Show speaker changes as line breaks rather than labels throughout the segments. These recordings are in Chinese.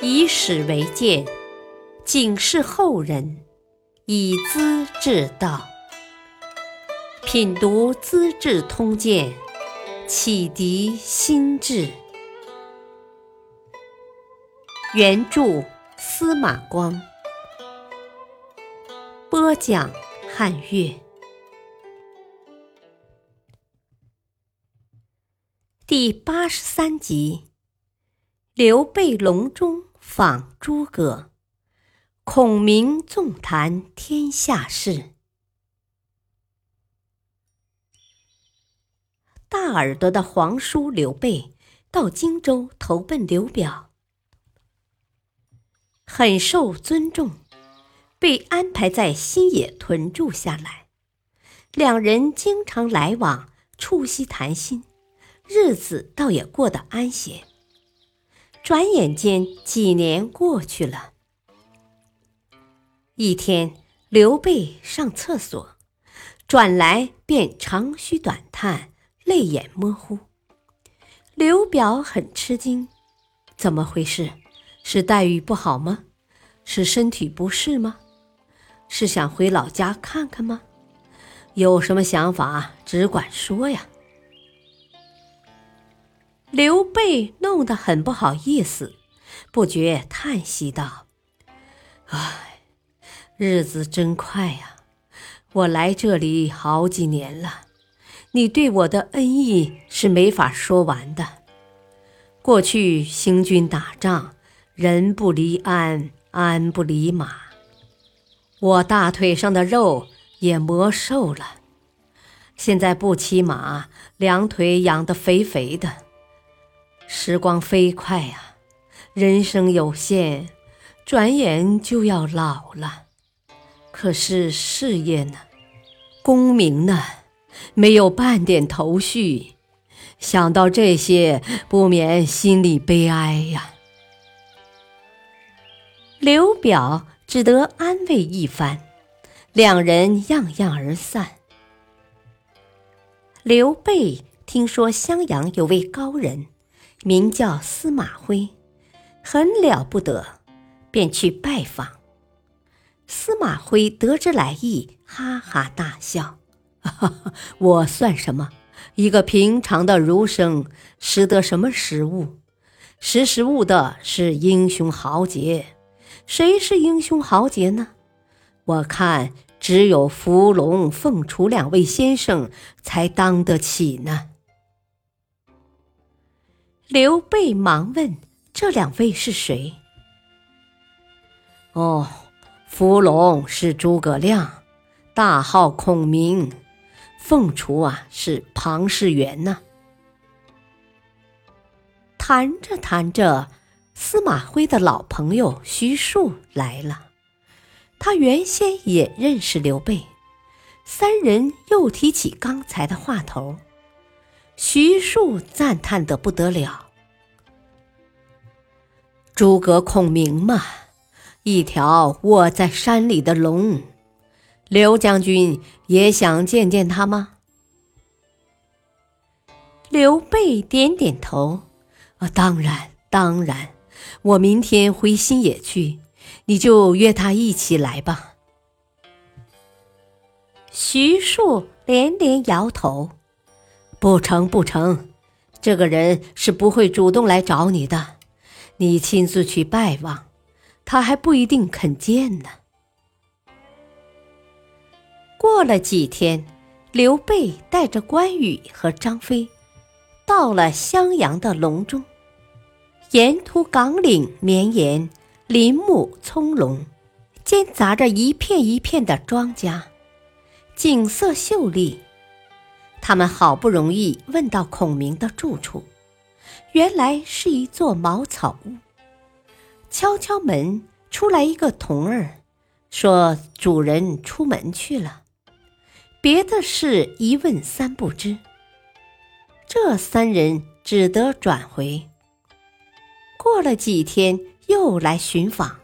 以史为鉴，警示后人，以资治道。品读《资治通鉴》，启迪心智。原著司马光，播讲汉乐。第八十三集：刘备隆中访诸葛，孔明纵谈天下事。大耳朵的皇叔刘备到荆州投奔刘表，很受尊重，被安排在新野屯住下来。两人经常来往，促膝谈心，日子倒也过得安闲。转眼间几年过去了，一天，刘备上厕所，转来便长吁短叹。泪眼模糊，刘表很吃惊，怎么回事？是待遇不好吗？是身体不适吗？是想回老家看看吗？有什么想法，只管说呀！刘备弄得很不好意思，不觉叹息道：“唉，日子真快呀！我来这里好几年了。”你对我的恩义是没法说完的。过去行军打仗，人不离鞍，鞍不离马，我大腿上的肉也磨瘦了。现在不骑马，两腿养得肥肥的。时光飞快呀，人生有限，转眼就要老了。可是事业呢？功名呢？没有半点头绪，想到这些，不免心里悲哀呀。刘表只得安慰一番，两人样样而散。刘备听说襄阳有位高人，名叫司马徽，很了不得，便去拜访。司马徽得知来意，哈哈大笑。哈哈，我算什么？一个平常的儒生，识得什么时务？识时务的是英雄豪杰。谁是英雄豪杰呢？我看只有伏龙、凤雏两位先生才当得起呢。刘备忙问：“这两位是谁？”哦，伏龙是诸葛亮，大号孔明。凤雏啊，是庞士元呐。谈着谈着，司马徽的老朋友徐庶来了。他原先也认识刘备，三人又提起刚才的话头。徐庶赞叹的不得了：“诸葛孔明嘛，一条卧在山里的龙。”刘将军也想见见他吗？刘备点点头，啊，当然，当然，我明天回新野去，你就约他一起来吧。徐庶连连摇头，不成，不成，这个人是不会主动来找你的，你亲自去拜望，他还不一定肯见呢。过了几天，刘备带着关羽和张飞，到了襄阳的隆中。沿途岗岭绵延，林木葱茏，间杂着一片一片的庄稼，景色秀丽。他们好不容易问到孔明的住处，原来是一座茅草屋。敲敲门，出来一个童儿，说：“主人出门去了。”别的事一问三不知，这三人只得转回。过了几天，又来寻访，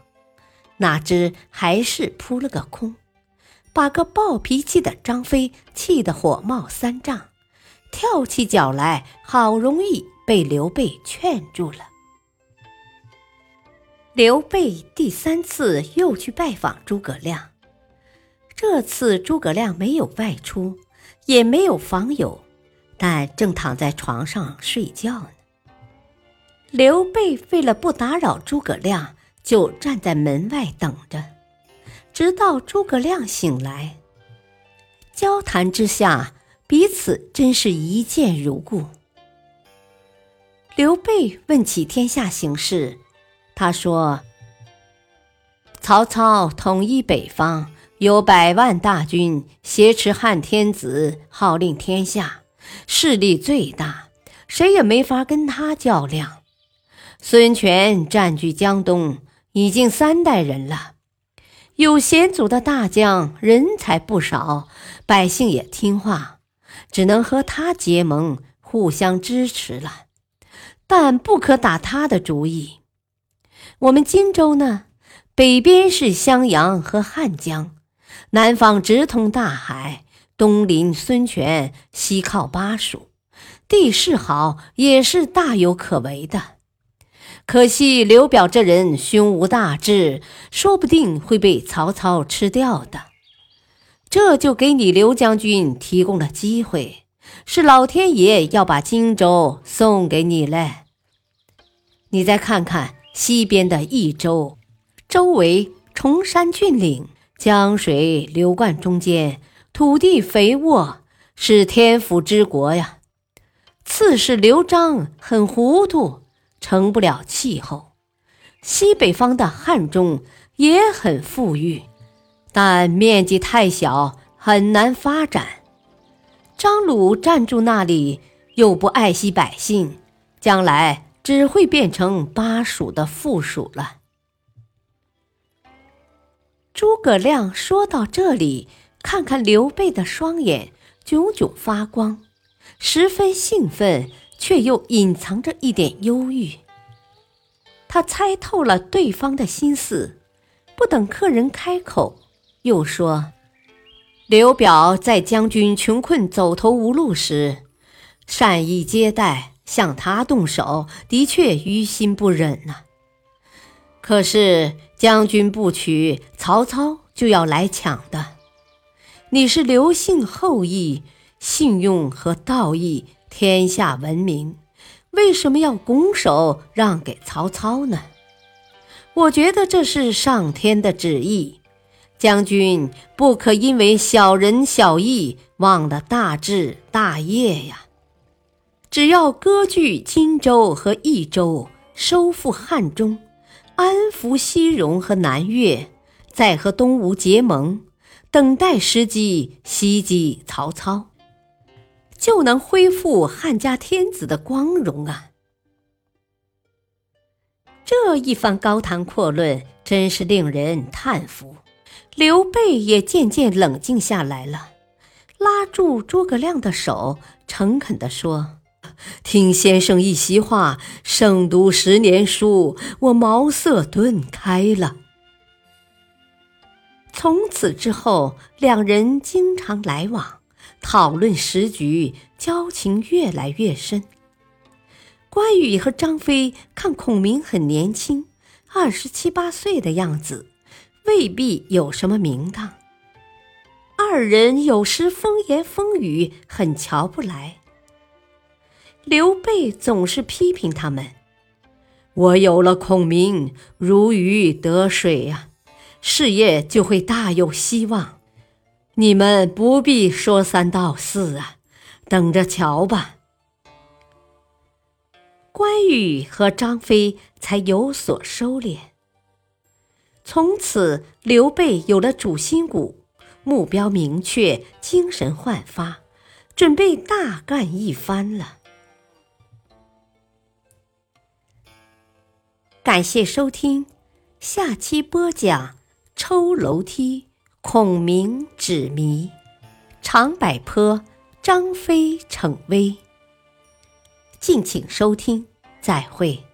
哪知还是扑了个空，把个暴脾气的张飞气得火冒三丈，跳起脚来，好容易被刘备劝住了。刘备第三次又去拜访诸葛亮，这次诸葛亮没有外出，也没有访友，但正躺在床上睡觉呢。刘备为了不打扰诸葛亮，就站在门外等着，直到诸葛亮醒来。交谈之下，彼此真是一见如故。刘备问起天下形势，他说：“曹操统一北方，有百万大军挟持汉天子，号令天下，势力最大，谁也没法跟他较量。孙权占据江东已经三代人了。”有险阻的大将，人才不少，百姓也听话，只能和他结盟，互相支持了。但不可打他的主意。我们荆州呢，北边是襄阳和汉江，南方直通大海，东临孙权，西靠巴蜀，地势好，也是大有可为的。可惜刘表这人胸无大志，说不定会被曹操吃掉的。这就给你刘将军提供了机会，是老天爷要把荆州送给你嘞。你再看看西边的益州，周围崇山峻岭，江水流贯中间，土地肥沃，是天府之国呀。刺史刘璋很糊涂。成不了气候，西北方的汉中也很富裕，但面积太小，很难发展。张鲁占住那里，又不爱惜百姓，将来只会变成巴蜀的附属了。诸葛亮说到这里，看看刘备的双眼炯炯发光，十分兴奋。却又隐藏着一点忧郁。他猜透了对方的心思，不等客人开口，又说：“刘表在将军穷困走投无路时，善意接待，向他动手，的确于心不忍呐。可是将军不娶，曹操就要来抢的。你是刘姓后裔，信用和道义。”天下闻名，为什么要拱手让给曹操呢？我觉得这是上天的旨意，将军不可因为小人小义忘了大志大业呀！只要割据荆州和益州，收复汉中，安抚西戎和南越，再和东吴结盟，等待时机袭击曹操。就能恢复汉家天子的光荣啊！这一番高谈阔论，真是令人叹服。刘备也渐渐冷静下来了，拉住诸葛亮的手，诚恳地说：“听先生一席话，胜读十年书，我茅塞顿开了。”从此之后，两人经常来往。讨论时局，交情越来越深。关羽和张飞看孔明很年轻，二十七八岁的样子，未必有什么名堂。二人有时风言风语，很瞧不来。刘备总是批评他们：“我有了孔明，如鱼得水呀，事业就会大有希望。”你们不必说三道四啊，等着瞧吧。关羽和张飞才有所收敛。从此，刘备有了主心骨，目标明确，精神焕发，准备大干一番了。感谢收听，下期播讲抽楼梯。孔明指迷，长柏坡，张飞逞威。敬请收听，再会。